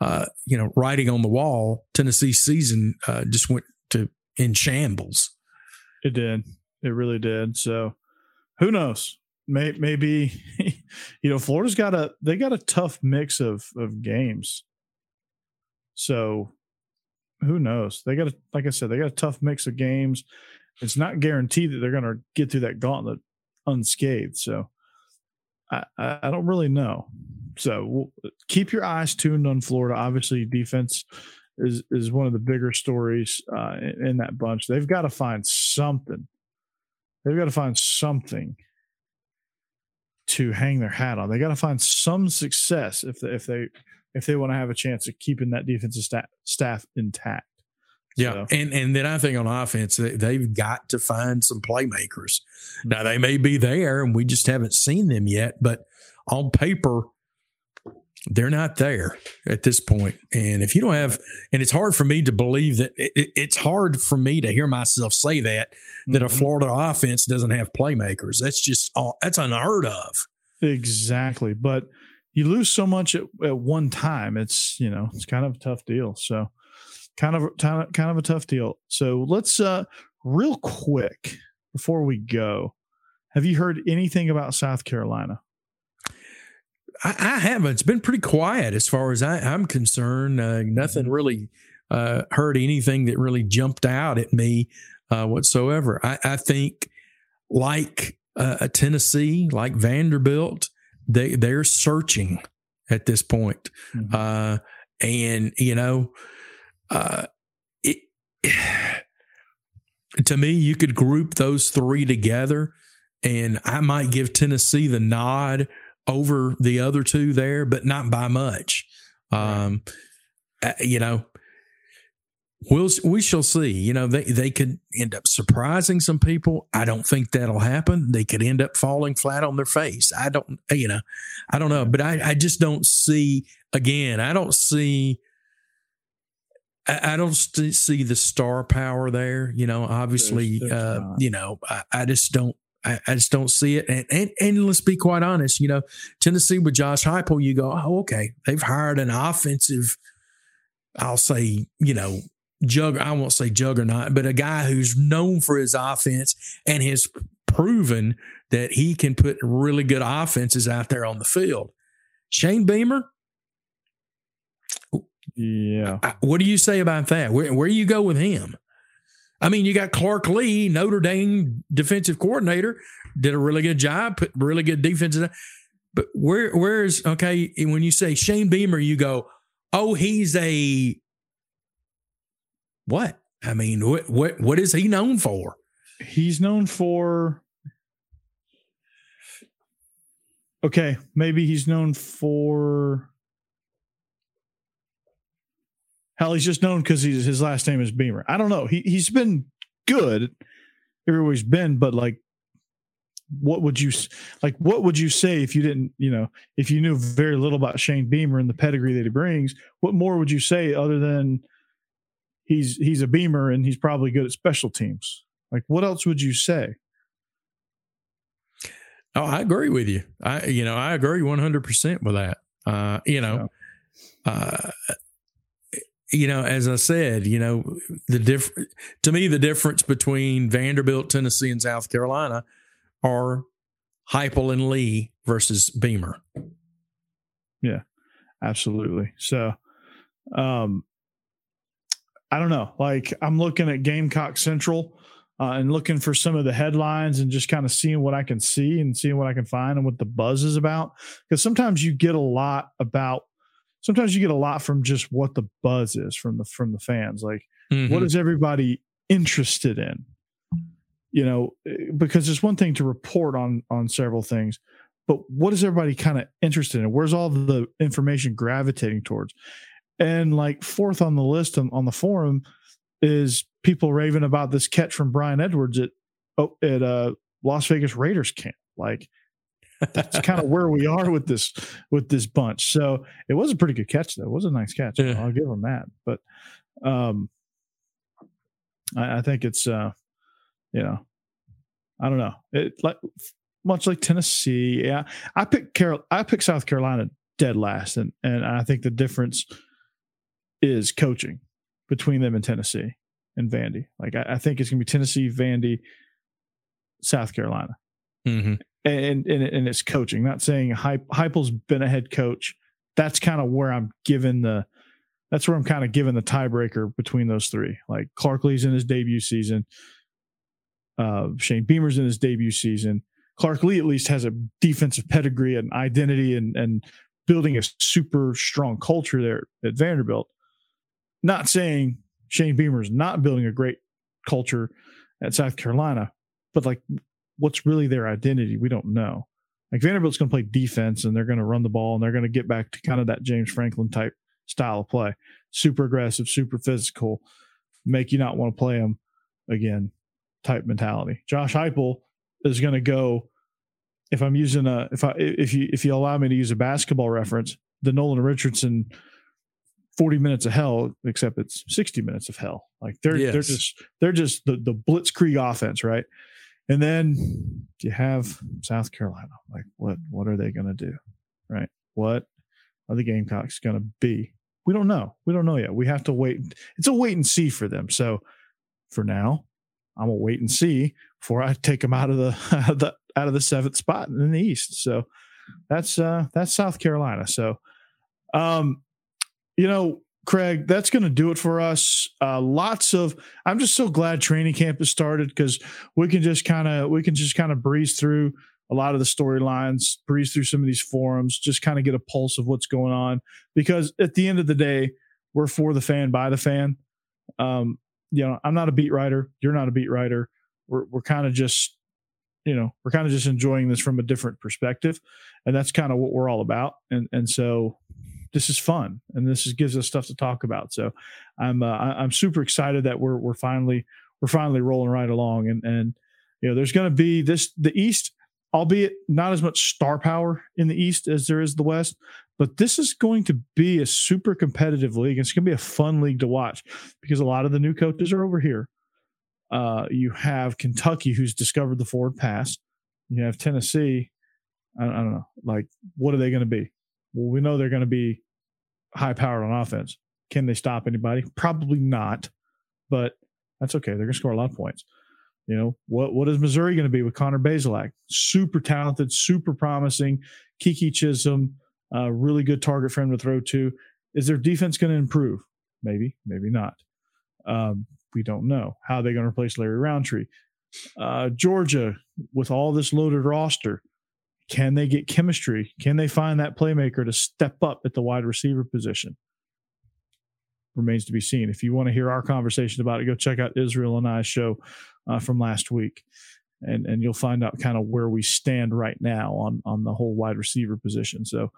uh, you know, writing on the wall, Tennessee season uh, just went to in shambles. It did. It really did. So who knows? May, maybe you know Florida's got a they got a tough mix of of games. So who knows? They got a like I said, they got a tough mix of games. It's not guaranteed that they're going to get through that gauntlet unscathed. So I, I don't really know. So we'll, keep your eyes tuned on Florida. Obviously, defense is is one of the bigger stories uh, in, in that bunch. They've got to find something. They've got to find something to hang their hat on. They got to find some success if they, if they if they want to have a chance of keeping that defensive staff staff intact. Yeah, So, and and then I think on offense they, they've got to find some playmakers. Now they may be there, and we just haven't seen them yet. But on paper, they're not there at this point. And if you don't have, and it's hard for me to believe that it, it- it's hard for me to hear myself say that that a Mhm. Florida offense doesn't have playmakers. That's just all. That's unheard of. Exactly. But you lose so much at, at one time. It's, you know, it's kind of a tough deal. So kind of, kind of, kind of a tough deal. So let's, uh, real quick before we go, have you heard anything about South Carolina? I, I haven't. It's been pretty quiet as far as I, I'm concerned. Uh, nothing really uh, heard anything that really jumped out at me uh, whatsoever. I, I think, like uh, a Tennessee, like Vanderbilt, they they're searching at this point, Mhm. uh, and you know, uh, it. To me, you could group those three together, and I might give Tennessee the nod over the other two there, but not by much. Um, uh, you know, we'll we shall see. You know, they they could end up surprising some people. I don't think that'll happen. They could end up falling flat on their face. I don't, you know, I don't know, but I I just don't see. Again, I don't see. I I don't st- see the star power there. You know, obviously, there's uh, you know, I, I just don't. I, I just don't see it. And, and and let's be quite honest. You know, Tennessee with Josh Heupel, you go, oh, okay, they've hired an offensive. I'll say, you know, jug. I won't say juggernaut, but a guy who's known for his offense and has proven that he can put really good offenses out there on the field. Shane Beamer, Yeah. I- what do you say about that? Where where you go with him? I mean, you got Clark Lea, Notre Dame defensive coordinator, did a really good job, put really good defenses. But where where's okay when you say Shane Beamer, you go, oh, he's a what? I mean, what what what is he known for? He's known for. Okay, maybe he's known for. Hell, he's just known because his last name is Beamer. I don't know. He he's been good everywhere he's been, but like, what would you like? What would you say if you didn't, you know, if you knew very little about Shane Beamer and the pedigree that he brings? What more would you say other than he's he's a Beamer and he's probably good at special teams? Like, what else would you say? Oh, I agree with you. I you know I agree one hundred percent with that. Uh, you know, uh, you know, as I said, you know, the diff to me the difference between Vanderbilt, Tennessee, and South Carolina are Heupel and Lea versus Beamer. Yeah. Absolutely. So, um, I don't know. Like, I'm looking at Gamecock Central uh, and looking for some of the headlines and just kind of seeing what I can see and seeing what I can find and what the buzz is about. Because sometimes you get a lot about. Sometimes you get a lot from just what the buzz is from the from the fans. Like Mm-hmm. What is everybody interested in? You know, eh, because it's one thing to report on on several things, but what is everybody kind of interested in? Where's all the information gravitating towards? And like fourth on the list on, on the forum is people raving about this catch from Bryan Edwards at oh, at uh, Las Vegas Raiders camp. Like that's kind of where we are with this with this bunch. So it was a pretty good catch though. It was a nice catch. Yeah. I'll give him that. But um I, I think it's uh you know I don't know. It like much like Tennessee. Yeah. I picked Carol I picked South Carolina dead last and and I think the difference is coaching between them and Tennessee and Vandy. Like I, I think it's gonna be Tennessee, Vandy, South Carolina hmm and and, and it's coaching. Not saying Hype, Heupel's been a head coach. That's kind of where I'm given the. That's where I'm kind of given the tiebreaker between those three. Like Clark Lea's in his debut season. Uh, Shane Beamer's in his debut season. Clark Lea at least has a defensive pedigree and identity and and building a super strong culture there at Vanderbilt. Not saying Shane Beamer's not building a great culture at South Carolina, but like what's really their identity, we don't know. Like Vanderbilt's going to play defense and they're going to run the ball and they're going to get back to kind of that James Franklin type style of play. Super aggressive, super physical, make you not want to play them again type mentality. Josh Heupel is going to go if I'm using a if I if you if you allow me to use a basketball reference, the Nolan Richardson 40 minutes of hell, except it's 60 minutes of hell. Like they're they're just they're just the the blitzkrieg offense, right? And then you have South Carolina. Like what what are they going to do? Right? What are the Gamecocks going to be? We don't know. We don't know yet. We have to wait. It's a wait and see for them. So for now, I'm gonna wait and see before I take them out of the, the out of the seventh spot in the East. So that's uh that's South Carolina. So um you know, Craig, that's going to do it for us. Uh, lots of, I'm just so glad training camp has started because we can just kind of, we can just kind of breeze through a lot of the storylines, breeze through some of these forums, just kind of get a pulse of what's going on. Because at the end of the day, we're for the fan, by the fan. Um, you know, I'm not a beat writer. You're not a beat writer. We're, we're kind of just, you know, we're kind of just enjoying this from a different perspective. And that's kind of what we're all about. And, and so this is fun and this is, gives us stuff to talk about. So I'm, uh, I'm super excited that we're, we're finally, we're finally rolling right along. And, and, you know, there's going to be this, the East, albeit not as much star power in the East as there is the West, but this is going to be a super competitive league. It's going to be a fun league to watch because a lot of the new coaches are over here. Uh, you have Kentucky, who's discovered the forward pass. You have Tennessee. I, I don't know. Like, what are they going to be? Well, we know they're going to be high powered on offense. Can they stop anybody? Probably not, but that's okay. They're going to score a lot of points. You know, what what is Missouri going to be with Connor Bazelak? Super talented, super promising. Keke Chism, really good target for him to throw to. Is their defense going to improve? Maybe, maybe not. Um, we don't know how they're going to replace Larry Rountree. Uh, Georgia, with all this loaded roster, can they get chemistry? Can they find that playmaker to step up at the wide receiver position? Remains to be seen. If you want to hear our conversation about it, go check out Israel and I's show uh, from last week, and and you'll find out kind of where we stand right now on on the whole wide receiver position. So,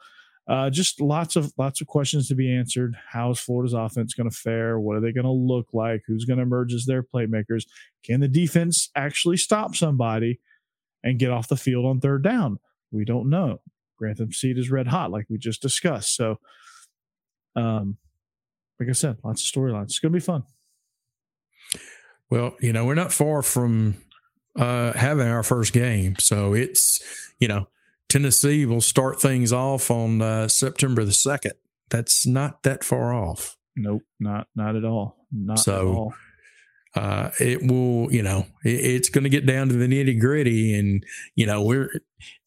uh, just lots of lots of questions to be answered. How is Florida's offense going to fare? What are they going to look like? Who's going to emerge as their playmakers? Can the defense actually stop somebody and get off the field on third down? We don't know. Grantham Seed is red hot, like we just discussed. So, um, like I said, lots of storylines. It's going to be fun. Well, you know, we're not far from uh, having our first game. So it's, you know, Tennessee will start things off on uh, September the 2nd. That's not that far off. Nope, not not at all. Not So, at all. Uh, it will, you know, it, it's going to get down to the nitty gritty. And, you know, we're,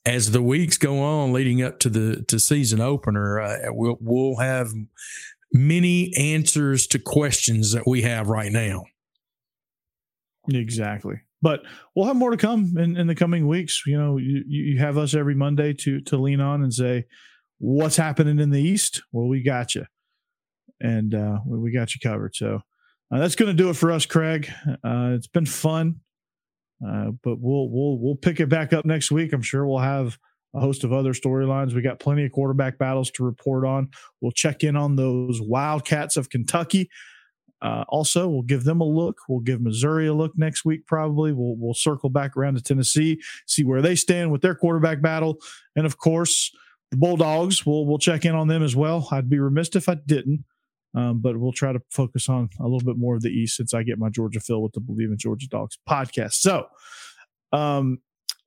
as the weeks go on leading up to the to season opener, uh, we'll, we'll have many answers to questions that we have right now. Exactly. But we'll have more to come in, in the coming weeks. You know, you, you have us every Monday to to lean on and say, what's happening in the East? Well, we got you. And uh, we we got you covered. So uh, that's going to do it for us, Craig. Uh, it's been fun, uh, but we'll we'll we'll pick it back up next week. I'm sure we'll have a host of other storylines. We got plenty of quarterback battles to report on. We'll check in on those Wildcats of Kentucky. Uh, also, we'll give them a look. We'll give Missouri a look next week. Probably we'll we'll circle back around to Tennessee, see where they stand with their quarterback battle, and of course the Bulldogs. We'll we'll check in on them as well. I'd be remiss if I didn't. Um, but we'll try to focus on a little bit more of the East since I get my Georgia fill with the Believe in Georgia Dogs podcast. So, um,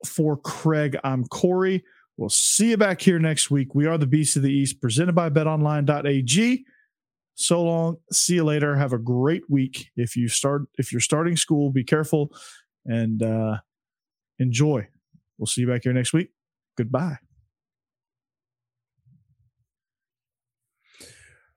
for Craig, I'm Corey. We'll see you back here next week. We are the Beast of the East, presented by BetOnline.ag. So long. See you later. Have a great week. If you start, if you're starting school, be careful and uh, enjoy. We'll see you back here next week. Goodbye.